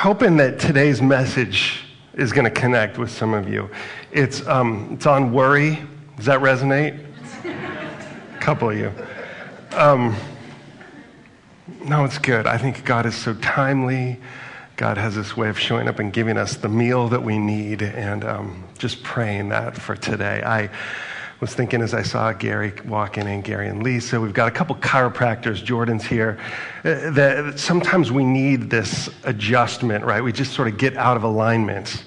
hoping that today's message is going to connect with some of you. It's, um, it's on worry. Does that resonate? A couple of you. Um, no, it's good. I think God is so timely. God has this way of showing up and giving us the meal that we need, and um, just praying that for today. I was thinking as I saw Gary walking in, Gary and Lisa, we've got a couple chiropractors, Jordan's here, uh, that sometimes we need this adjustment, right? We just sort of get out of alignment.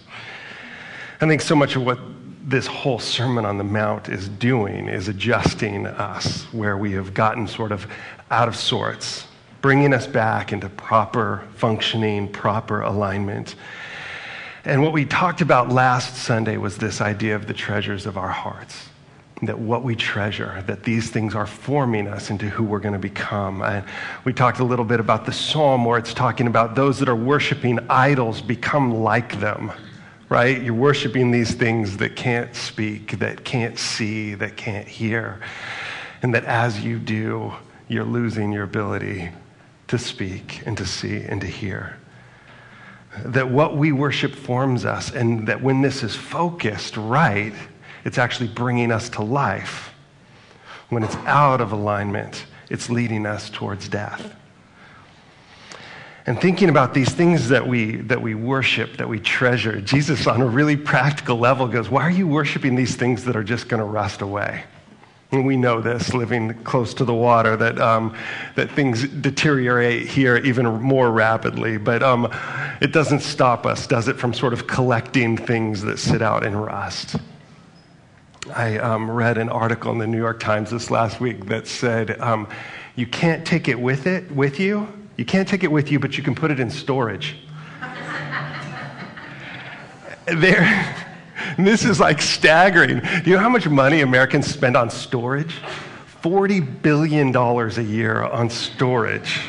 I think so much of what this whole Sermon on the Mount is doing is adjusting us where we have gotten sort of out of sorts, bringing us back into proper functioning, proper alignment. And what we talked about last Sunday was this idea of the treasures of our hearts. That what we treasure, that these things are forming us into who we're going to become. And we talked a little bit about the psalm where it's talking about those that are worshiping idols become like them right? You're worshiping these things that can't speak, that can't see, that can't hear. And that as you do, you're losing your ability to speak and to see and to hear. That what we worship forms us, and that when this is focused right, it's actually bringing us to life. When it's out of alignment, it's leading us towards death and thinking about these things that we, that we worship, that we treasure, Jesus, on a really practical level, goes, Why are you worshiping these things that are just going to rust away? And we know this, living close to the water, that, um, that things deteriorate here even more rapidly. But um, it doesn't stop us, does it, from sort of collecting things that sit out in rust. I um, read an article in the New York Times this last week that said, um, You can't take it with it with you you can't take it with you, but you can put it in storage. there, this is like staggering. Do you know how much money Americans spend on storage? $40 billion a year on storage.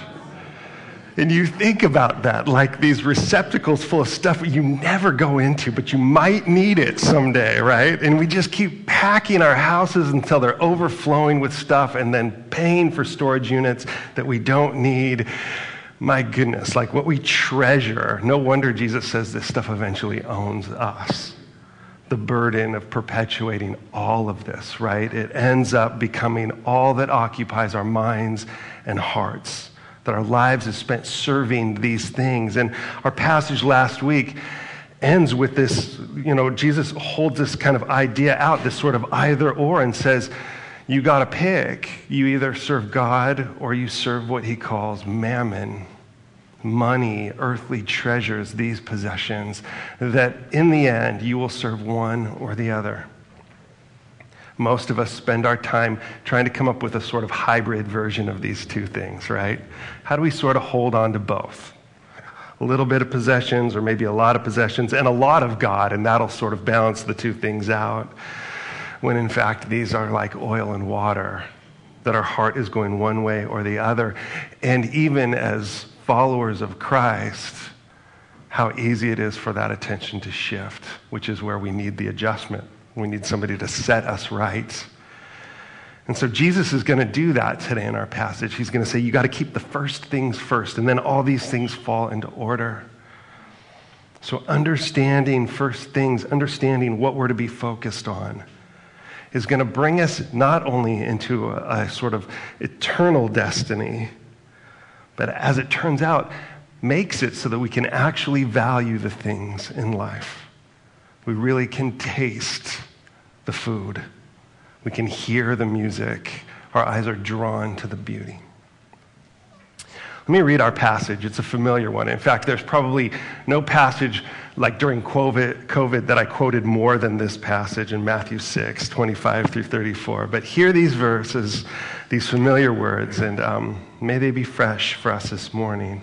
And you think about that like these receptacles full of stuff you never go into, but you might need it someday, right? And we just keep packing our houses until they're overflowing with stuff and then paying for storage units that we don't need. My goodness, like what we treasure. No wonder Jesus says this stuff eventually owns us. The burden of perpetuating all of this, right? It ends up becoming all that occupies our minds and hearts that our lives is spent serving these things. And our passage last week ends with this, you know, Jesus holds this kind of idea out, this sort of either or, and says, you got to pick. You either serve God or you serve what he calls mammon money, earthly treasures, these possessions, that in the end you will serve one or the other. Most of us spend our time trying to come up with a sort of hybrid version of these two things, right? How do we sort of hold on to both? A little bit of possessions, or maybe a lot of possessions, and a lot of God, and that'll sort of balance the two things out. When in fact, these are like oil and water, that our heart is going one way or the other. And even as followers of Christ, how easy it is for that attention to shift, which is where we need the adjustment. We need somebody to set us right. And so Jesus is going to do that today in our passage. He's going to say, You got to keep the first things first, and then all these things fall into order. So, understanding first things, understanding what we're to be focused on, is going to bring us not only into a, a sort of eternal destiny, but as it turns out, makes it so that we can actually value the things in life we really can taste the food. We can hear the music. Our eyes are drawn to the beauty. Let me read our passage. It's a familiar one. In fact, there's probably no passage like during COVID, COVID that I quoted more than this passage in Matthew 6, 25 through 34. But hear these verses, these familiar words, and um, may they be fresh for us this morning.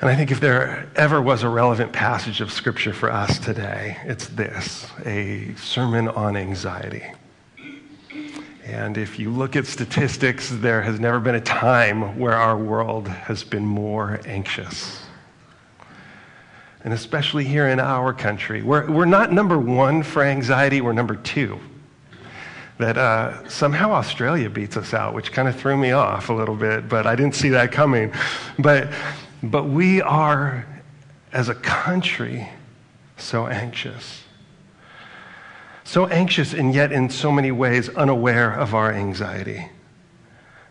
And I think if there ever was a relevant passage of scripture for us today, it's this a sermon on anxiety. And if you look at statistics, there has never been a time where our world has been more anxious. And especially here in our country, we're, we're not number one for anxiety, we're number two. That uh, somehow Australia beats us out, which kind of threw me off a little bit, but I didn't see that coming. But, but we are, as a country, so anxious so anxious and yet in so many ways unaware of our anxiety.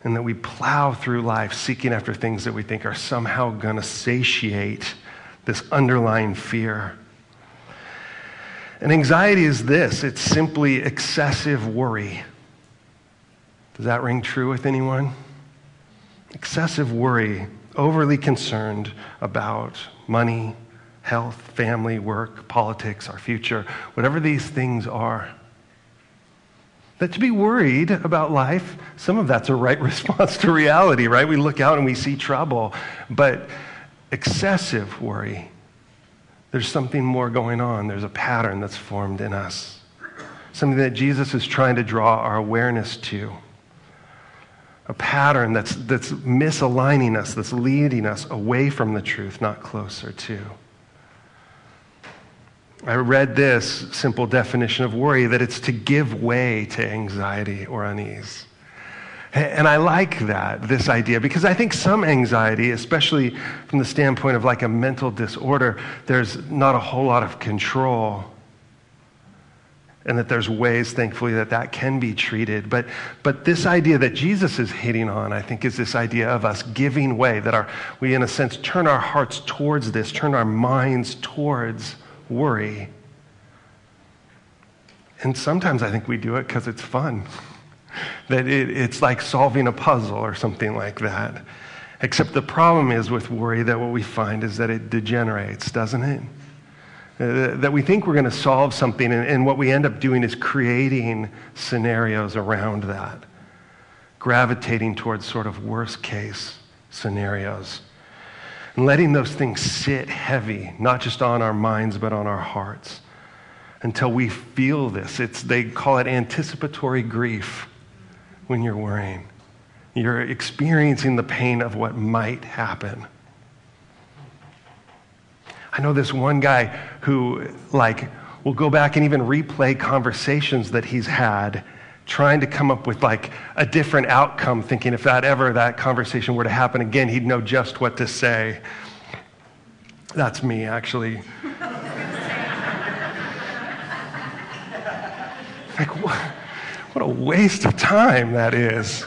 And that we plow through life seeking after things that we think are somehow going to satiate this underlying fear. And anxiety is this it's simply excessive worry. Does that ring true with anyone? Excessive worry, overly concerned about money, health, family, work, politics, our future, whatever these things are. That to be worried about life, some of that's a right response to reality, right? We look out and we see trouble. But excessive worry, there's something more going on. There's a pattern that's formed in us, something that Jesus is trying to draw our awareness to. A pattern that's, that's misaligning us, that's leading us away from the truth, not closer to. I read this simple definition of worry that it's to give way to anxiety or unease. And I like that, this idea, because I think some anxiety, especially from the standpoint of like a mental disorder, there's not a whole lot of control. And that there's ways, thankfully, that that can be treated. But, but this idea that Jesus is hitting on, I think, is this idea of us giving way, that our, we, in a sense, turn our hearts towards this, turn our minds towards worry. And sometimes I think we do it because it's fun. that it, it's like solving a puzzle or something like that. Except the problem is with worry that what we find is that it degenerates, doesn't it? Uh, that we think we're going to solve something, and, and what we end up doing is creating scenarios around that, gravitating towards sort of worst case scenarios and letting those things sit heavy, not just on our minds, but on our hearts until we feel this. It's, they call it anticipatory grief when you're worrying. You're experiencing the pain of what might happen. I know this one guy who, like, will go back and even replay conversations that he's had trying to come up with like a different outcome, thinking if that ever that conversation were to happen again, he'd know just what to say. That's me, actually. like, what, what a waste of time that is.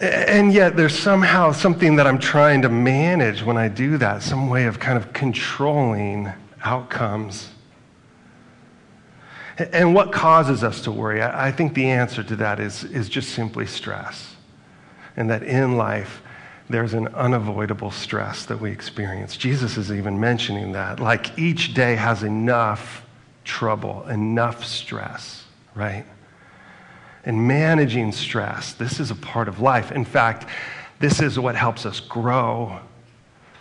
And yet, there's somehow something that I'm trying to manage when I do that, some way of kind of controlling outcomes. And what causes us to worry? I think the answer to that is, is just simply stress. And that in life, there's an unavoidable stress that we experience. Jesus is even mentioning that. Like each day has enough trouble, enough stress, right? And managing stress, this is a part of life. In fact, this is what helps us grow.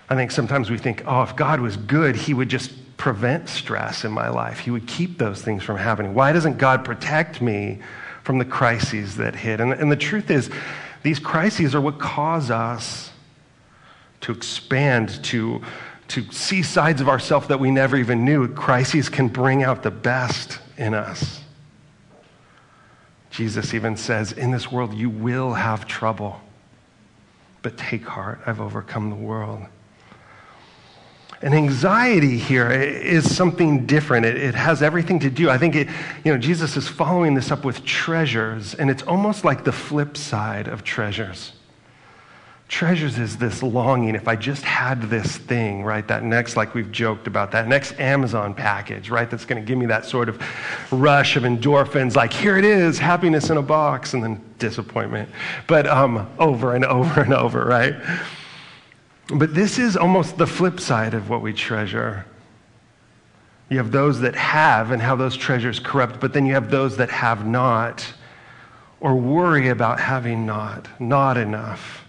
I think sometimes we think, oh, if God was good, he would just prevent stress in my life. He would keep those things from happening. Why doesn't God protect me from the crises that hit? And, and the truth is, these crises are what cause us to expand, to, to see sides of ourselves that we never even knew. Crises can bring out the best in us. Jesus even says, In this world you will have trouble, but take heart, I've overcome the world. And anxiety here is something different. It, it, has everything to do. I think it, you know, Jesus is following this up with treasures, and it's almost like the flip side of treasures. Treasures is this longing. If I just had this thing, right? That next, like we've joked about, that next Amazon package, right? That's going to give me that sort of rush of endorphins, like here it is, happiness in a box, and then disappointment. But um, over and over and over, right? But this is almost the flip side of what we treasure. You have those that have and how those treasures corrupt, but then you have those that have not or worry about having not, not enough.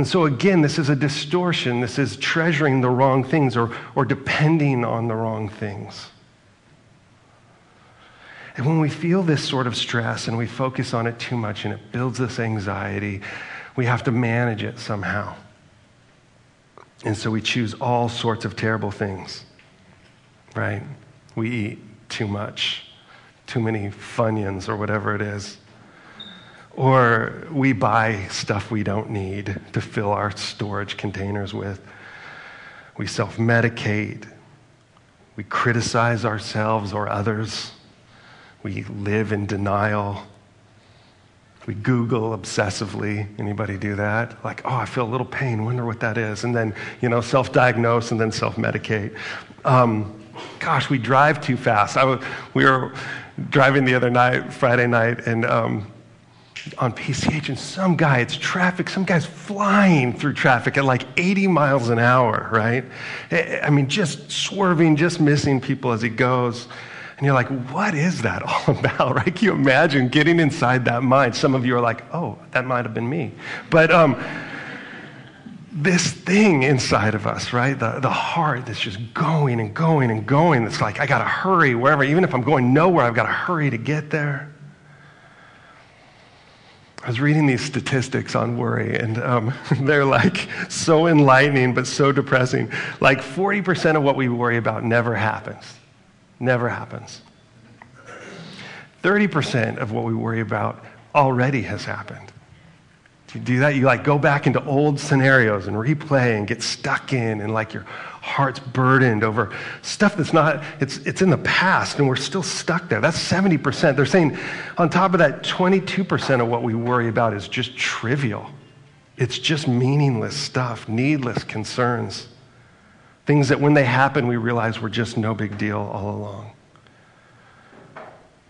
And so, again, this is a distortion. This is treasuring the wrong things or, or depending on the wrong things. And when we feel this sort of stress and we focus on it too much and it builds this anxiety, we have to manage it somehow. And so we choose all sorts of terrible things, right? We eat too much, too many Funyuns or whatever it is. Or we buy stuff we don't need to fill our storage containers with. We self medicate. We criticize ourselves or others. We live in denial. We Google obsessively. Anybody do that? Like, oh, I feel a little pain. Wonder what that is. And then, you know, self-diagnose and then self-medicate. Um, gosh, we drive too fast. I we were driving the other night, Friday night, and um, on PCH, and some guy, it's traffic, some guy's flying through traffic at like 80 miles an hour, right? I mean, just swerving, just missing people as he goes. And you're like, what is that all about, right? Can you imagine getting inside that mind? Some of you are like, oh, that might have been me. But um, this thing inside of us, right? The, the heart that's just going and going and going. It's like, I got to hurry wherever, even if I'm going nowhere, I've got to hurry to get there. I was reading these statistics on worry, and um, they're like so enlightening but so depressing. Like 40% of what we worry about never happens. Never happens. 30% of what we worry about already has happened. Do you do that? You like go back into old scenarios and replay and get stuck in and like your heart's burdened over stuff that's not, it's, it's in the past and we're still stuck there. That's 70%. They're saying on top of that, 22% of what we worry about is just trivial. It's just meaningless stuff, needless concerns. Things that when they happen, we realize were just no big deal all along.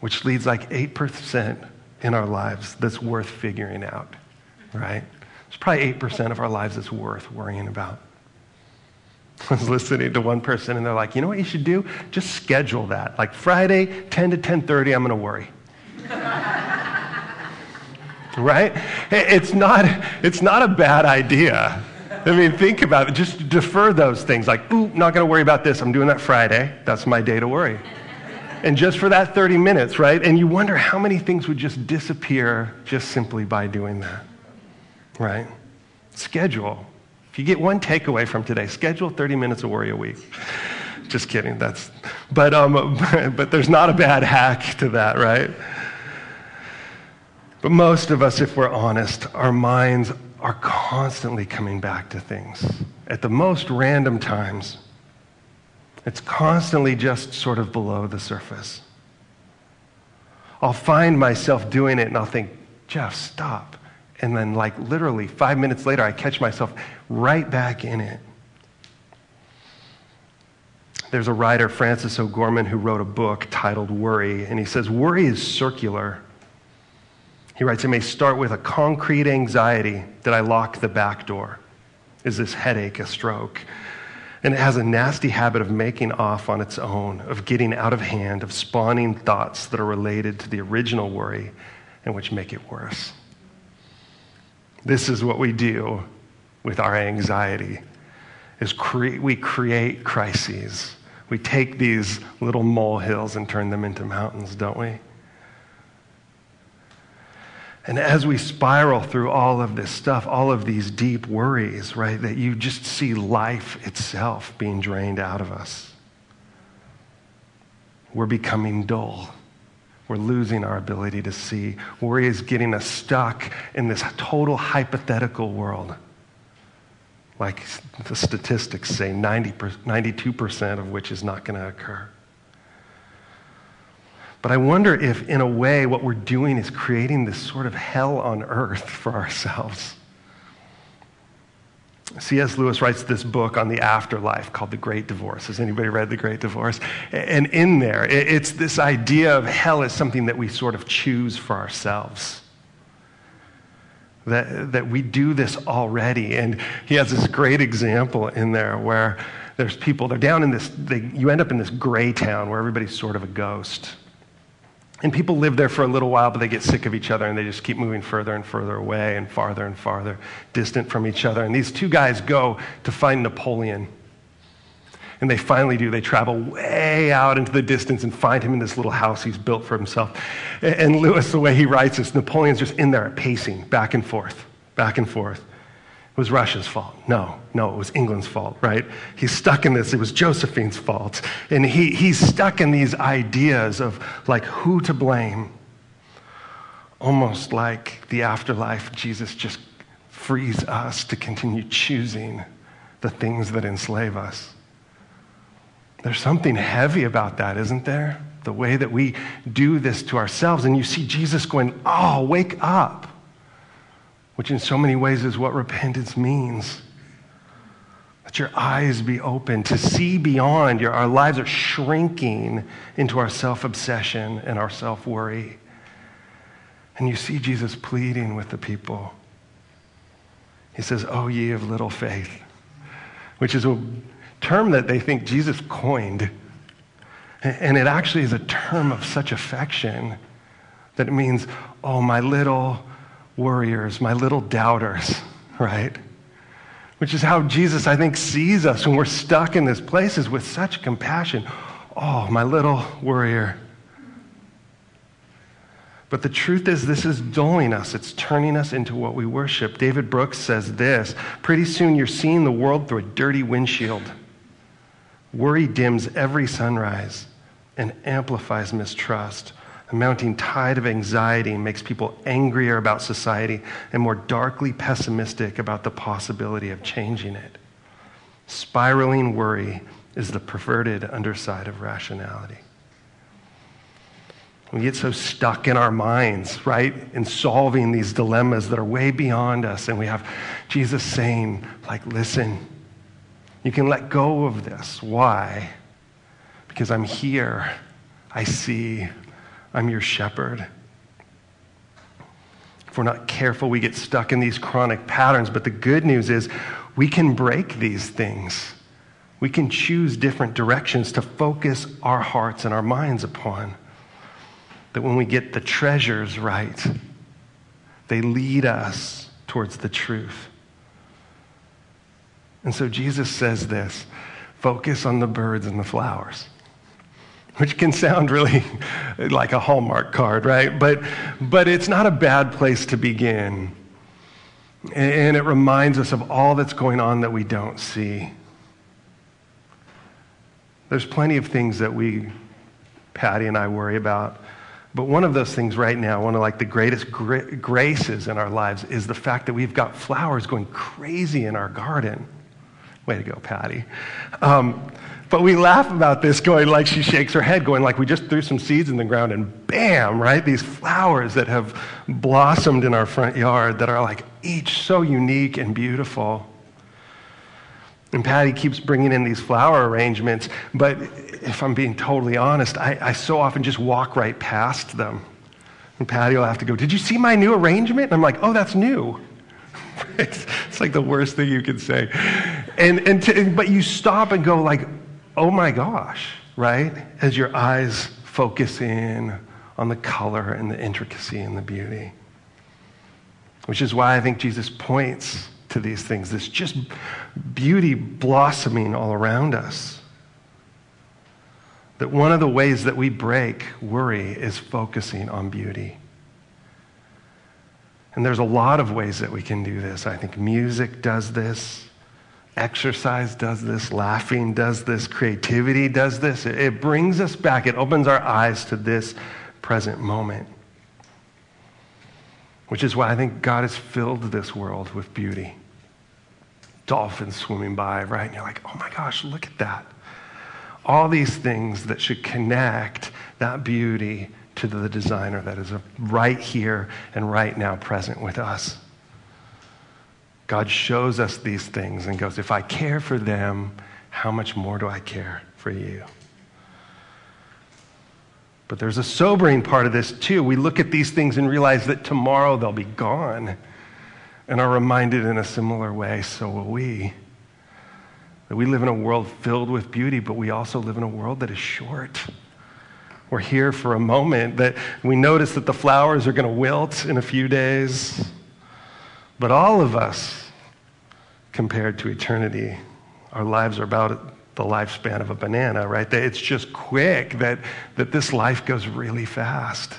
Which leads like 8% in our lives that's worth figuring out, right? It's probably 8% of our lives that's worth worrying about. Was listening to one person and they're like, you know what you should do? Just schedule that. Like Friday, 10 to 10:30, I'm going to worry. right? It's not, it's not a bad idea. I mean, think about it. Just defer those things. Like, ooh, not going to worry about this. I'm doing that Friday. That's my day to worry. And just for that 30 minutes, right? And you wonder how many things would just disappear just simply by doing that, right? Schedule. If you get one takeaway from today, schedule 30 minutes of worry a week. Just kidding. That's, but, um, but there's not a bad hack to that, right? But most of us, if we're honest, our minds are constantly coming back to things at the most random times. It's constantly just sort of below the surface. I'll find myself doing it and I'll think, Jeff, stop. And then, like, literally five minutes later, I catch myself right back in it. There's a writer, Francis O'Gorman, who wrote a book titled Worry, and he says, Worry is circular. He writes, It may start with a concrete anxiety that I lock the back door. Is this headache a stroke? And it has a nasty habit of making off on its own, of getting out of hand, of spawning thoughts that are related to the original worry and which make it worse. This is what we do with our anxiety is cre- we create crises. We take these little molehills and turn them into mountains, don't we? And as we spiral through all of this stuff, all of these deep worries, right, that you just see life itself being drained out of us. We're becoming dull. We're losing our ability to see. Worry is getting us stuck in this total hypothetical world. Like the statistics say, 90 92% of which is not going to occur. But I wonder if, in a way, what we're doing is creating this sort of hell on earth for ourselves. C.S. Lewis writes this book on the afterlife called The Great Divorce. Has anybody read The Great Divorce? And in there, it's this idea of hell as something that we sort of choose for ourselves. That, that we do this already. And he has this great example in there where there's people, they're down in this, they, you end up in this gray town where everybody's sort of a ghost. And people live there for a little while, but they get sick of each other and they just keep moving further and further away and farther and farther distant from each other. And these two guys go to find Napoleon. And they finally do. They travel way out into the distance and find him in this little house he's built for himself. And Lewis, the way he writes this, Napoleon's just in there pacing back and forth, back and forth was Russia's fault. No, no, it was England's fault, right? He's stuck in this. It was Josephine's fault. And he, he's stuck in these ideas of like who to blame. Almost like the afterlife, Jesus just frees us to continue choosing the things that enslave us. There's something heavy about that, isn't there? The way that we do this to ourselves. And you see Jesus going, Oh, wake up which in so many ways is what repentance means. Let your eyes be open to see beyond. Your, our lives are shrinking into our self obsession and our self worry. And you see Jesus pleading with the people. He says, Oh, ye of little faith, which is a term that they think Jesus coined. And it actually is a term of such affection that it means, Oh, my little worriers, my little doubters, right? Which is how Jesus, I think, sees us when we're stuck in this place is with such compassion. Oh, my little worrier. But the truth is, this is dulling us. It's turning us into what we worship. David Brooks says this Pretty soon you're seeing the world through a dirty windshield. Worry dims every sunrise and amplifies mistrust. A mounting tide of anxiety makes people angrier about society and more darkly pessimistic about the possibility of changing it. Spiraling worry is the perverted underside of rationality. We get so stuck in our minds, right, in solving these dilemmas that are way beyond us. And we have Jesus saying, like, listen, you can let go of this. Why? Because I'm here. I see. I'm your shepherd. If we're not careful, we get stuck in these chronic patterns. But the good news is we can break these things. We can choose different directions to focus our hearts and our minds upon. That when we get the treasures right, they lead us towards the truth. And so Jesus says this focus on the birds and the flowers which can sound really like a Hallmark card, right? But, but it's not a bad place to begin. And it reminds us of all that's going on that we don't see. There's plenty of things that we, Patty and I, worry about. But one of those things right now, one of like the greatest gra- graces in our lives, is the fact that we've got flowers going crazy in our garden. Way to go, Patty. Um, but we laugh about this going like she shakes her head, going like we just threw some seeds in the ground and bam, right? These flowers that have blossomed in our front yard that are like each so unique and beautiful. And Patty keeps bringing in these flower arrangements, but if I'm being totally honest, I, I so often just walk right past them. And Patty will have to go, Did you see my new arrangement? And I'm like, Oh, that's new. it's, it's, like the worst thing you can say. And, and to, but you stop and go like, oh my gosh, right? As your eyes focus in on the color and the intricacy and the beauty. Which is why I think Jesus points to these things, this just beauty blossoming all around us. That one of the ways that we break worry is focusing on beauty. And there's a lot of ways that we can do this. I think music does this, exercise does this, laughing does this, creativity does this. It brings us back, it opens our eyes to this present moment. Which is why I think God has filled this world with beauty. Dolphins swimming by, right? And you're like, oh my gosh, look at that. All these things that should connect that beauty to the designer that is right here and right now present with us. God shows us these things and goes, if I care for them, how much more do I care for you? But there's a sobering part of this too. We look at these things and realize that tomorrow they'll be gone and are reminded in a similar way, so will we. That we live in a world filled with beauty, but we also live in a world that is short. We're here for a moment that we notice that the flowers are going to wilt in a few days. But all of us, compared to eternity, our lives are about the lifespan of a banana, right? It's just quick that, that this life goes really fast.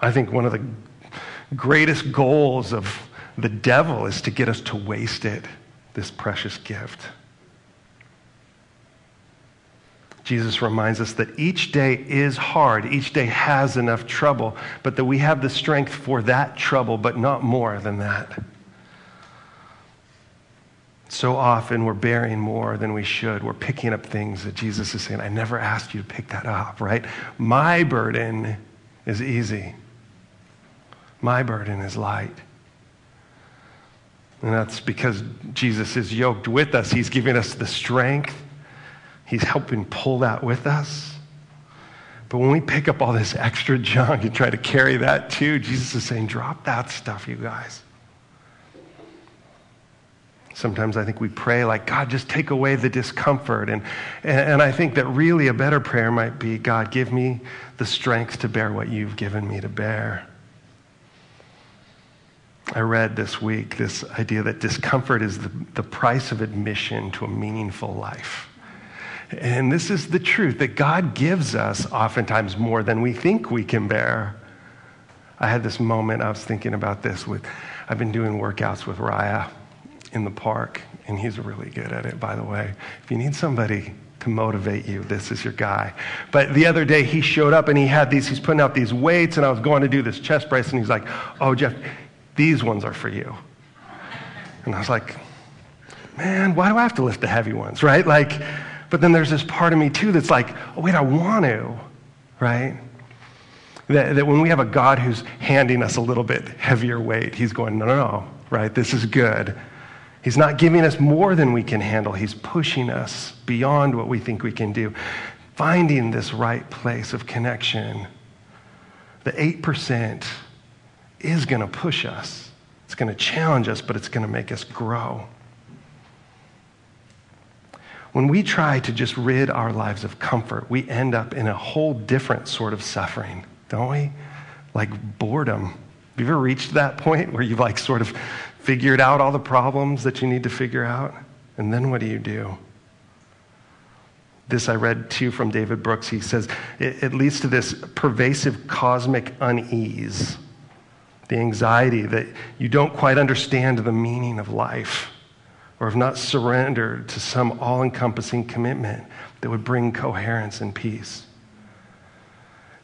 I think one of the greatest goals of the devil is to get us to waste it, this precious gift. Jesus reminds us that each day is hard, each day has enough trouble, but that we have the strength for that trouble, but not more than that. So often we're bearing more than we should. We're picking up things that Jesus is saying, I never asked you to pick that up, right? My burden is easy, my burden is light. And that's because Jesus is yoked with us. He's giving us the strength He's helping pull that with us. But when we pick up all this extra junk and try to carry that too, Jesus is saying, drop that stuff, you guys. Sometimes I think we pray like, God, just take away the discomfort. And, and, I think that really a better prayer might be, God, give me the strength to bear what you've given me to bear. I read this week this idea that discomfort is the, the price of admission to a meaningful life. And this is the truth that God gives us oftentimes more than we think we can bear. I had this moment, I was thinking about this with, I've been doing workouts with Raya in the park, and he's really good at it, by the way. If you need somebody to motivate you, this is your guy. But the other day, he showed up and he had these, he's putting out these weights, and I was going to do this chest press, and he's like, Oh, Jeff, these ones are for you. And I was like, Man, why do I have to lift the heavy ones, right? Like, but then there's this part of me too that's like, oh, wait, I want to, right? That, that when we have a God who's handing us a little bit heavier weight, he's going, no, no, no, right? This is good. He's not giving us more than we can handle. He's pushing us beyond what we think we can do. Finding this right place of connection. The 8% is going to push us. It's going to challenge us, but it's going to make us grow. When we try to just rid our lives of comfort, we end up in a whole different sort of suffering, don't we? Like boredom. Have you ever reached that point where you've like sort of figured out all the problems that you need to figure out? And then what do you do? This I read too from David Brooks. He says it, it leads to this pervasive cosmic unease, the anxiety that you don't quite understand the meaning of life or have not surrendered to some all encompassing commitment that would bring coherence and peace.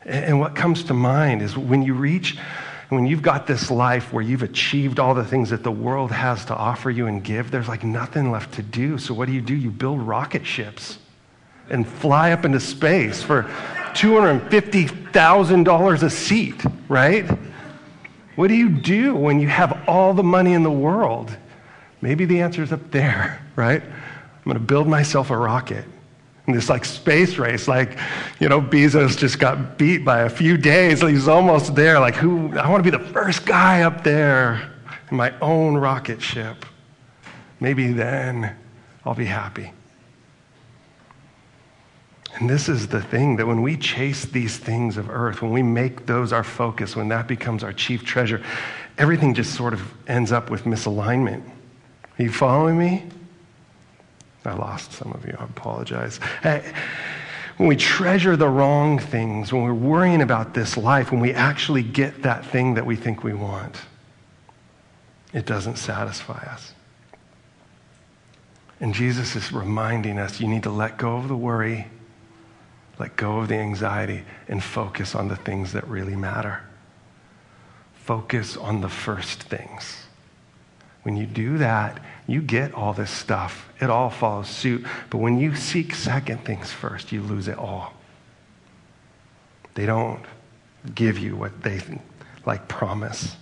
And what comes to mind is when you reach, when you've got this life where you've achieved all the things that the world has to offer you and give, there's like nothing left to do. So what do you do? You build rocket ships and fly up into space for $250,000 a seat, right? What do you do when you have all the money in the world? Maybe the answer is up there, right? I'm going to build myself a rocket. In this like space race, like, you know, Bezos just got beat by a few days. He's almost there. Like, who, I want to be the first guy up there in my own rocket ship. Maybe then I'll be happy. And this is the thing that when we chase these things of earth, when we make those our focus, when that becomes our chief treasure, everything just sort of ends up with misalignment. Are you following me? I lost some of you. I apologize. Hey, when we treasure the wrong things, when we're worrying about this life, when we actually get that thing that we think we want, it doesn't satisfy us. And Jesus is reminding us you need to let go of the worry, let go of the anxiety, and focus on the things that really matter. Focus on the first things. When you do that, you get all this stuff. It all follows suit. But when you seek second things first, you lose it all. They don't give you what they like promise.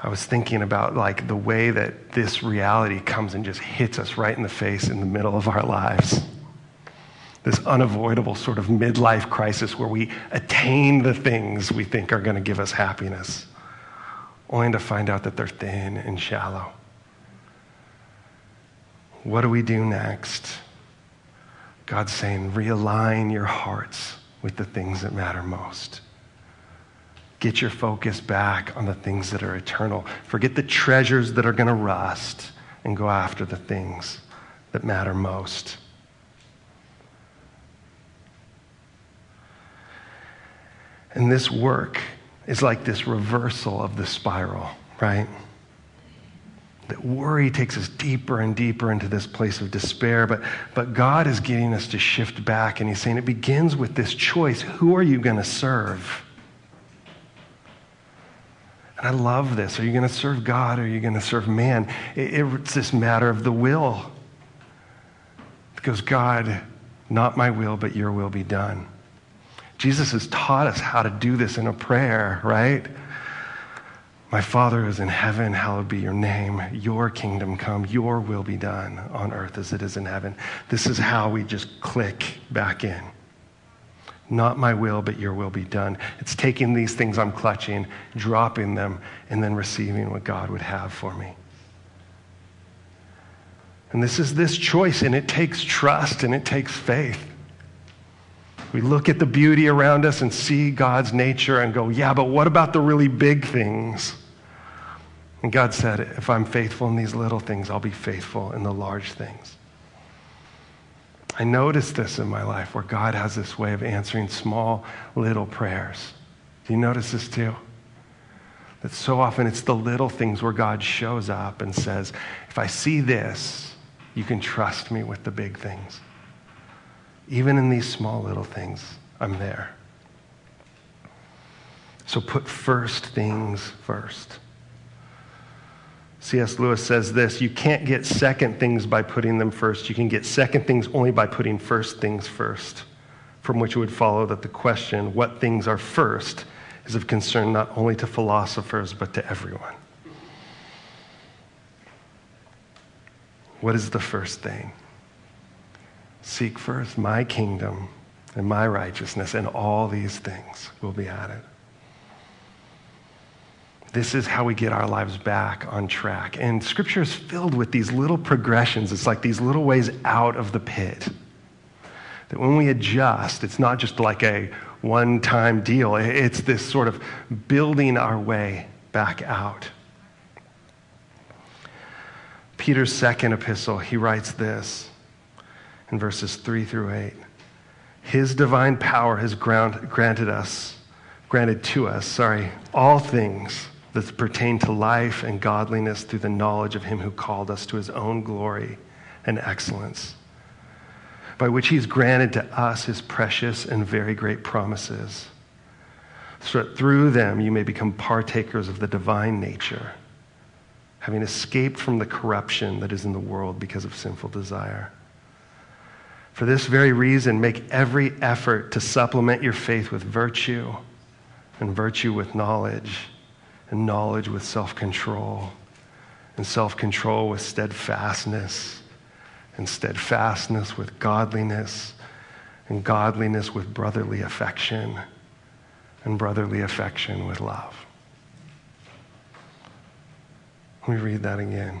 I was thinking about like the way that this reality comes and just hits us right in the face in the middle of our lives. This unavoidable sort of midlife crisis where we attain the things we think are going to give us happiness only to find out that they're thin and shallow. What do we do next? God's saying, realign your hearts with the things that matter most. Get your focus back on the things that are eternal. Forget the treasures that are going to rust and go after the things that matter most. And this work is like this reversal of the spiral, right? That worry takes us deeper and deeper into this place of despair, but, but God is getting us to shift back, and He's saying it begins with this choice who are you going to serve? And I love this. Are you going to serve God or are you going to serve man? It, it's this matter of the will. Because God, not my will, but your will be done. Jesus has taught us how to do this in a prayer, right? My Father who is in heaven, hallowed be your name. Your kingdom come. Your will be done on earth as it is in heaven. This is how we just click back in. Not my will, but your will be done. It's taking these things I'm clutching, dropping them, and then receiving what God would have for me. And this is this choice, and it takes trust and it takes faith. We look at the beauty around us and see God's nature and go, yeah, but what about the really big things? And God said, if I'm faithful in these little things, I'll be faithful in the large things. I noticed this in my life where God has this way of answering small, little prayers. Do you notice this too? That so often it's the little things where God shows up and says, if I see this, you can trust me with the big things. Even in these small little things, I'm there. So put first things first. C.S. Lewis says this you can't get second things by putting them first. You can get second things only by putting first things first, from which it would follow that the question, what things are first, is of concern not only to philosophers, but to everyone. What is the first thing? Seek first my kingdom and my righteousness, and all these things will be added. This is how we get our lives back on track. And scripture is filled with these little progressions. It's like these little ways out of the pit. That when we adjust, it's not just like a one time deal, it's this sort of building our way back out. Peter's second epistle, he writes this in verses 3 through 8. His divine power has ground, granted us, granted to us, sorry, all things that pertain to life and godliness through the knowledge of him who called us to his own glory and excellence, by which he's granted to us his precious and very great promises, so that through them you may become partakers of the divine nature, having escaped from the corruption that is in the world because of sinful desire. For this very reason, make every effort to supplement your faith with virtue, and virtue with knowledge, and knowledge with self control, and self control with steadfastness, and steadfastness with godliness, and godliness with brotherly affection, and brotherly affection with love. Let me read that again.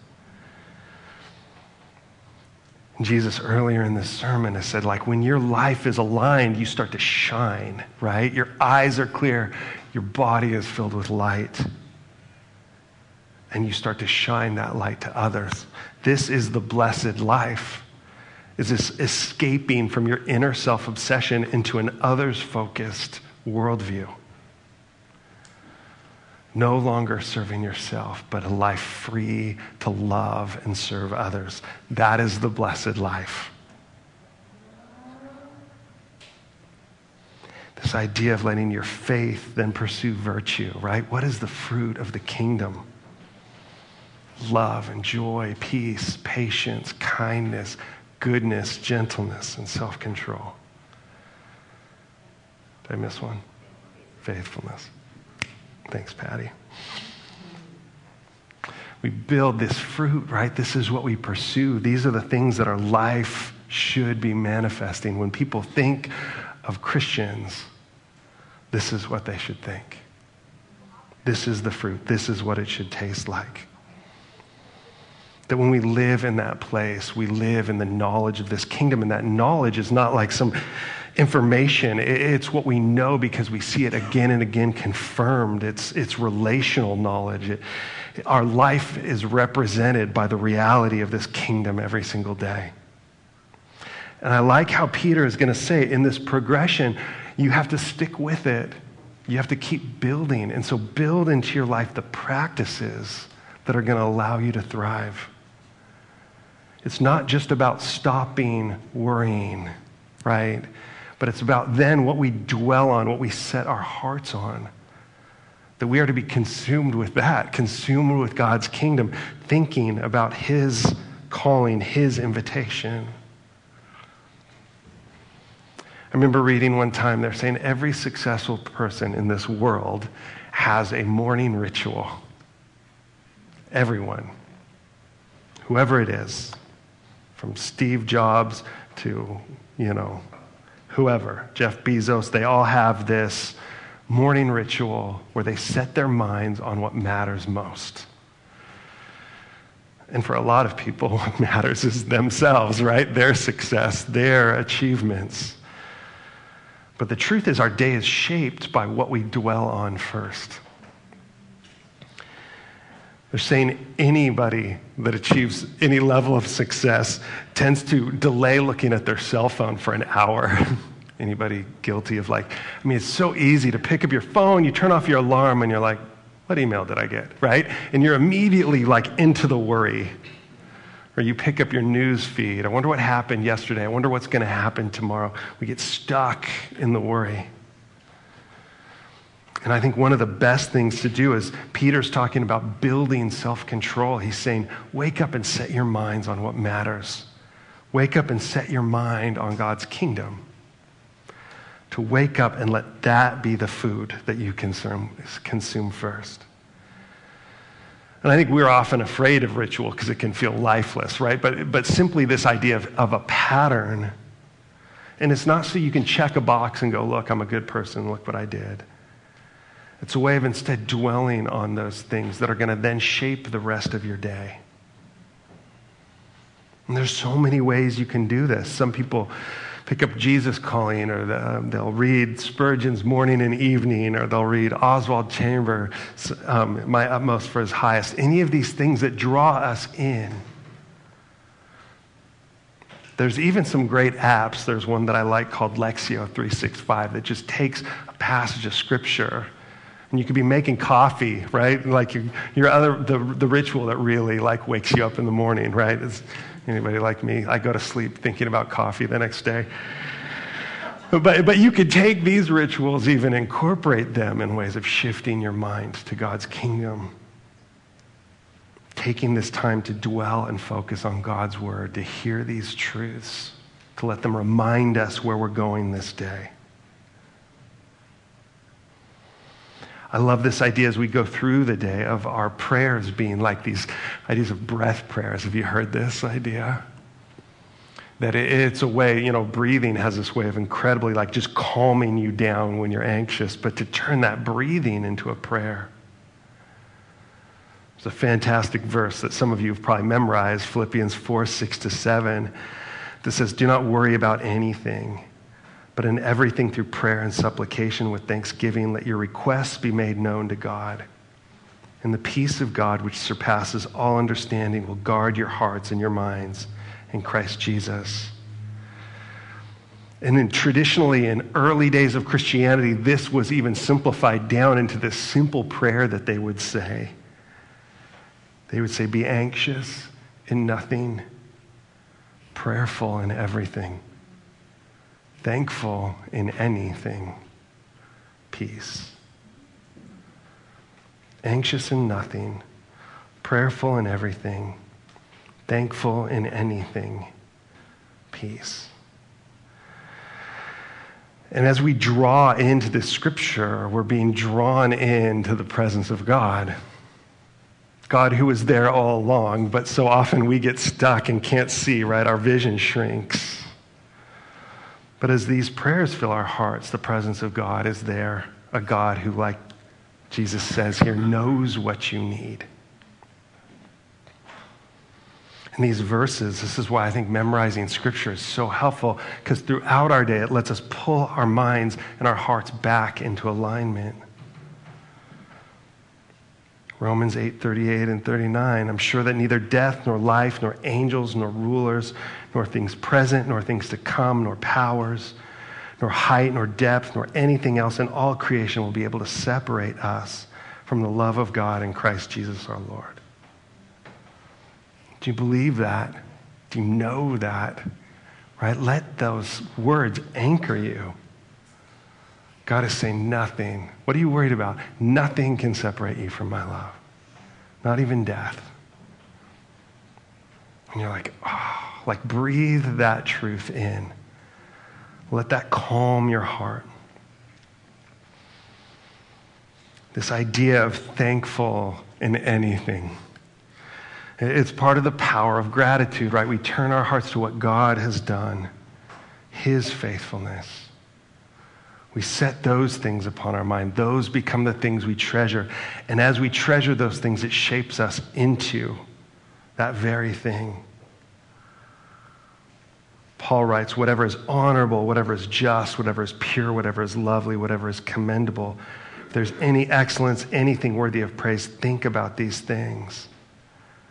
Jesus earlier in this sermon has said, like, when your life is aligned, you start to shine, right? Your eyes are clear, your body is filled with light and you start to shine that light to others. This is the blessed life. Is this escaping from your inner self obsession into an others focused worldview? No longer serving yourself, but a life free to love and serve others. That is the blessed life. This idea of letting your faith then pursue virtue, right? What is the fruit of the kingdom? love and joy, peace, patience, kindness, goodness, gentleness, and self control. Did I miss one? Faithfulness. Thanks, Patty. We build this fruit, right? This is what we pursue. These are the things that our life should be manifesting. When people think of Christians, this is what they should think. This is the fruit. This is what it should taste like. That when we live in that place, we live in the knowledge of this kingdom. And that knowledge is not like some information, it's what we know because we see it again and again confirmed. It's, it's relational knowledge. It, our life is represented by the reality of this kingdom every single day. And I like how Peter is going to say in this progression, you have to stick with it. You have to keep building. And so, build into your life the practices that are going to allow you to thrive. It's not just about stopping worrying, right? But it's about then what we dwell on, what we set our hearts on. That we are to be consumed with that, consumed with God's kingdom, thinking about His calling, His invitation. I remember reading one time, they're saying every successful person in this world has a morning ritual. Everyone, whoever it is from Steve Jobs to, you know, whoever, Jeff Bezos, they all have this morning ritual where they set their minds on what matters most. And for a lot of people, what matters is themselves, right? Their success, their achievements. But the truth is, our day is shaped by what we dwell on first. They're saying anybody that achieves any level of success tends to delay looking at their cell phone for an hour. anybody guilty of like, I mean, it's so easy to pick up your phone, you turn off your alarm, and you're like, what email did I get? Right? And you're immediately like into the worry. Or you pick up your news feed. I wonder what happened yesterday. I wonder what's going to happen tomorrow. We get stuck in the worry. And I think one of the best things to do is Peter's talking about building self control. He's saying, wake up and set your minds on what matters. Wake up and set your mind on God's kingdom. To wake up and let that be the food that you consume, consume first. And I think we're often afraid of ritual because it can feel lifeless, right? But, but simply this idea of, of a pattern. And it's not so you can check a box and go, look, I'm a good person, look what I did. It's a way of instead dwelling on those things that are going to then shape the rest of your day. And there's so many ways you can do this. Some people pick up Jesus Calling, or the, they'll read Spurgeon's Morning and Evening, or they'll read Oswald Chambers, um, My Utmost for His Highest. Any of these things that draw us in. There's even some great apps. There's one that I like called Lectio 365 that just takes a passage of Scripture and you could be making coffee, right? Like your, your other, the, the ritual that really like wakes you up in the morning, right? Is anybody like me? I go to sleep thinking about coffee the next day. But, but you could take these rituals, even incorporate them in ways of shifting your mind to God's kingdom. Taking this time to dwell and focus on God's word, to hear these truths, to let them remind us where we're going this day. I love this idea as we go through the day of our prayers being like these ideas of breath prayers. Have you heard this idea? That it's a way, you know, breathing has this way of incredibly like just calming you down when you're anxious, but to turn that breathing into a prayer. It's a fantastic verse that some of you have probably memorized, Philippians 4 6 to 7, that says, Do not worry about anything but in everything through prayer and supplication with thanksgiving, let your requests be made known to God. And the peace of God, which surpasses all understanding, will guard your hearts and your minds in Christ Jesus. And then, traditionally, in early days of Christianity, this was even simplified down into this simple prayer that they would say. They would say, Be anxious in nothing, prayerful in everything thankful in anything, peace. Anxious in nothing, prayerful in everything, thankful in anything, peace. And as we draw into this scripture, we're being drawn into the presence of God. God who was there all along, but so often we get stuck and can't see, right? Our vision shrinks. But as these prayers fill our hearts, the presence of God is there. A God who, like Jesus says here, knows what you need. In these verses, this is why I think memorizing scripture is so helpful, because throughout our day, it lets us pull our minds and our hearts back into alignment. Romans 8 38 and 39. I'm sure that neither death, nor life, nor angels, nor rulers, nor things present, nor things to come, nor powers, nor height, nor depth, nor anything else in all creation will be able to separate us from the love of God in Christ Jesus our Lord. Do you believe that? Do you know that? Right? Let those words anchor you. God is saying nothing. What are you worried about? Nothing can separate you from my love, not even death. And you're like, oh, like breathe that truth in. Let that calm your heart. This idea of thankful in anything. It's part of the power of gratitude, right? We turn our hearts to what God has done, His faithfulness. We set those things upon our mind. Those become the things we treasure. And as we treasure those things, it shapes us into that very thing. Paul writes, whatever is honorable, whatever is just, whatever is pure, whatever is lovely, whatever is commendable, if there's any excellence, anything worthy of praise, think about these things.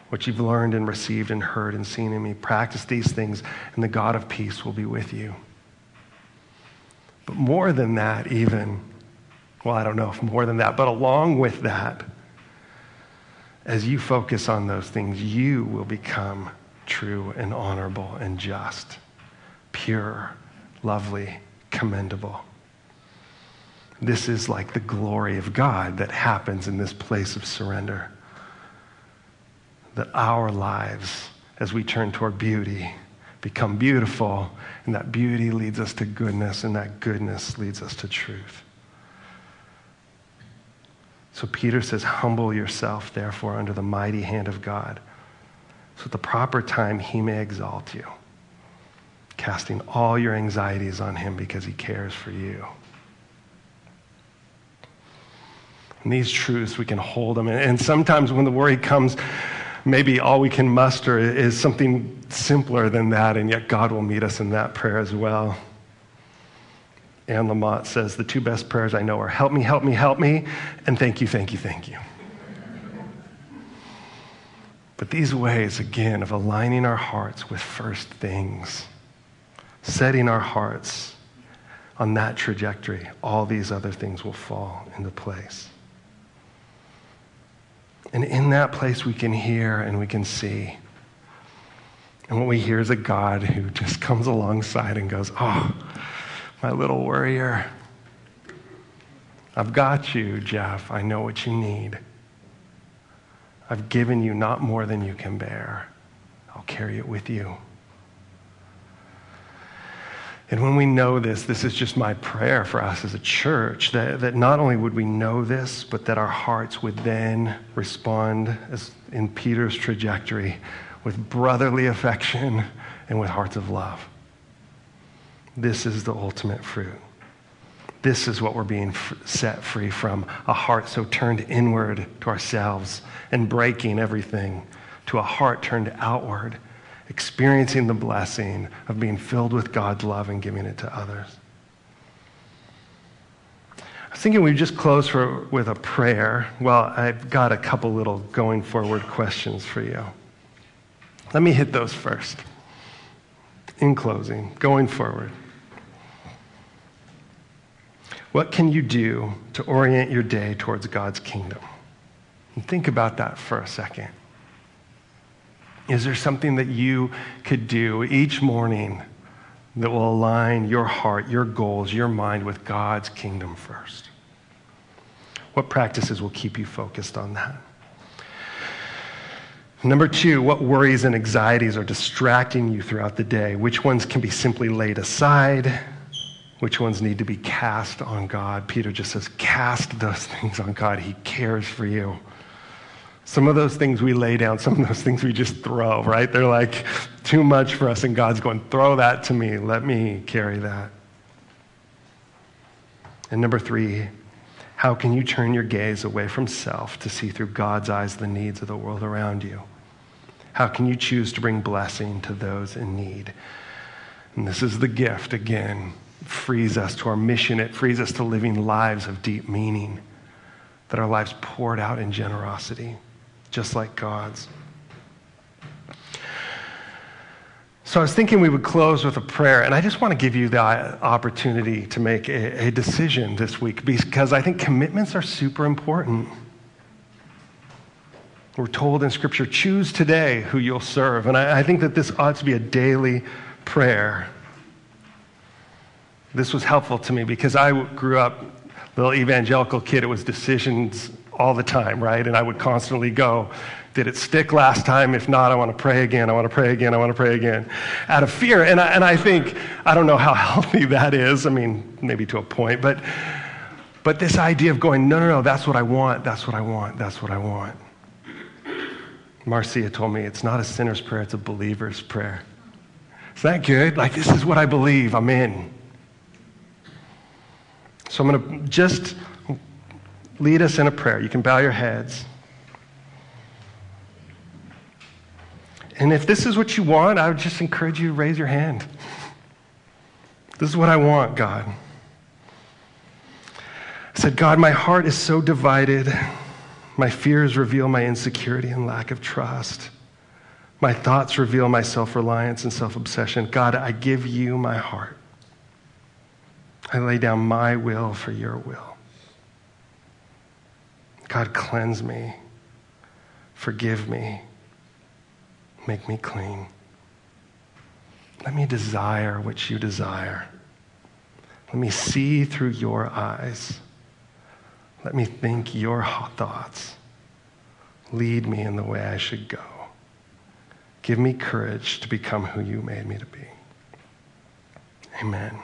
What you've learned and received and heard and seen in me, practice these things, and the God of peace will be with you. But more than that, even, well, I don't know if more than that, but along with that, as you focus on those things, you will become true and honorable and just, pure, lovely, commendable. This is like the glory of God that happens in this place of surrender. That our lives, as we turn toward beauty, become beautiful, and that beauty leads us to goodness, and that goodness leads us to truth. So Peter says, Humble yourself, therefore, under the mighty hand of God, so at the proper time he may exalt you, casting all your anxieties on him because he cares for you. And these truths, we can hold them. And sometimes when the worry comes, maybe all we can muster is something simpler than that, and yet God will meet us in that prayer as well. Anne Lamott says, The two best prayers I know are help me, help me, help me, and thank you, thank you, thank you. But these ways, again, of aligning our hearts with first things, setting our hearts on that trajectory, all these other things will fall into place. And in that place, we can hear and we can see. And what we hear is a God who just comes alongside and goes, Oh, my little warrior, I've got you, Jeff. I know what you need. I've given you not more than you can bear. I'll carry it with you. And when we know this, this is just my prayer for us as a church that, that not only would we know this, but that our hearts would then respond as in Peter's trajectory with brotherly affection and with hearts of love. This is the ultimate fruit. This is what we're being set free from a heart so turned inward to ourselves and breaking everything, to a heart turned outward, experiencing the blessing of being filled with God's love and giving it to others. I was thinking we'd just close for, with a prayer. Well, I've got a couple little going forward questions for you. Let me hit those first. In closing, going forward. What can you do to orient your day towards God's kingdom? And think about that for a second. Is there something that you could do each morning that will align your heart, your goals, your mind with God's kingdom first? What practices will keep you focused on that? Number two, what worries and anxieties are distracting you throughout the day? Which ones can be simply laid aside? Which ones need to be cast on God? Peter just says, cast those things on God. He cares for you. Some of those things we lay down, some of those things we just throw, right? They're like too much for us, and God's going, throw that to me. Let me carry that. And number three, how can you turn your gaze away from self to see through God's eyes the needs of the world around you? How can you choose to bring blessing to those in need? And this is the gift again frees us to our mission. It frees us to living lives of deep meaning, that our lives poured out in generosity, just like God's. So I was thinking we would close with a prayer, and I just want to give you the opportunity to make a, a decision this week because I think commitments are super important. We're told in Scripture, choose today who you'll serve. And I, I think that this ought to be a daily prayer this was helpful to me because I grew up, little evangelical kid, it was decisions all the time, right? And I would constantly go, did it stick last time? If not, I want to pray again. I want to pray again. I want to pray again. Out of fear. And I, and I think, I don't know how healthy that is. I mean, maybe to a point. But, but this idea of going, no, no, no, that's what I want. That's what I want. That's what I want. Marcia told me it's not a sinner's prayer, it's a believer's prayer. Is that good? Like, this is what I believe. I'm in. So I'm going to just lead us in a prayer. You can bow your heads. And if this is what you want, I would just encourage you to raise your hand. This is what I want, God. I said, God, my heart is so divided. My fears reveal my insecurity and lack of trust. My thoughts reveal my self reliance and self obsession. God, I give you my heart. I lay down my will for your will. God, cleanse me, forgive me, make me clean. Let me desire what you desire. Let me see through your eyes. Let me think your hot thoughts. Lead me in the way I should go. Give me courage to become who you made me to be. Amen.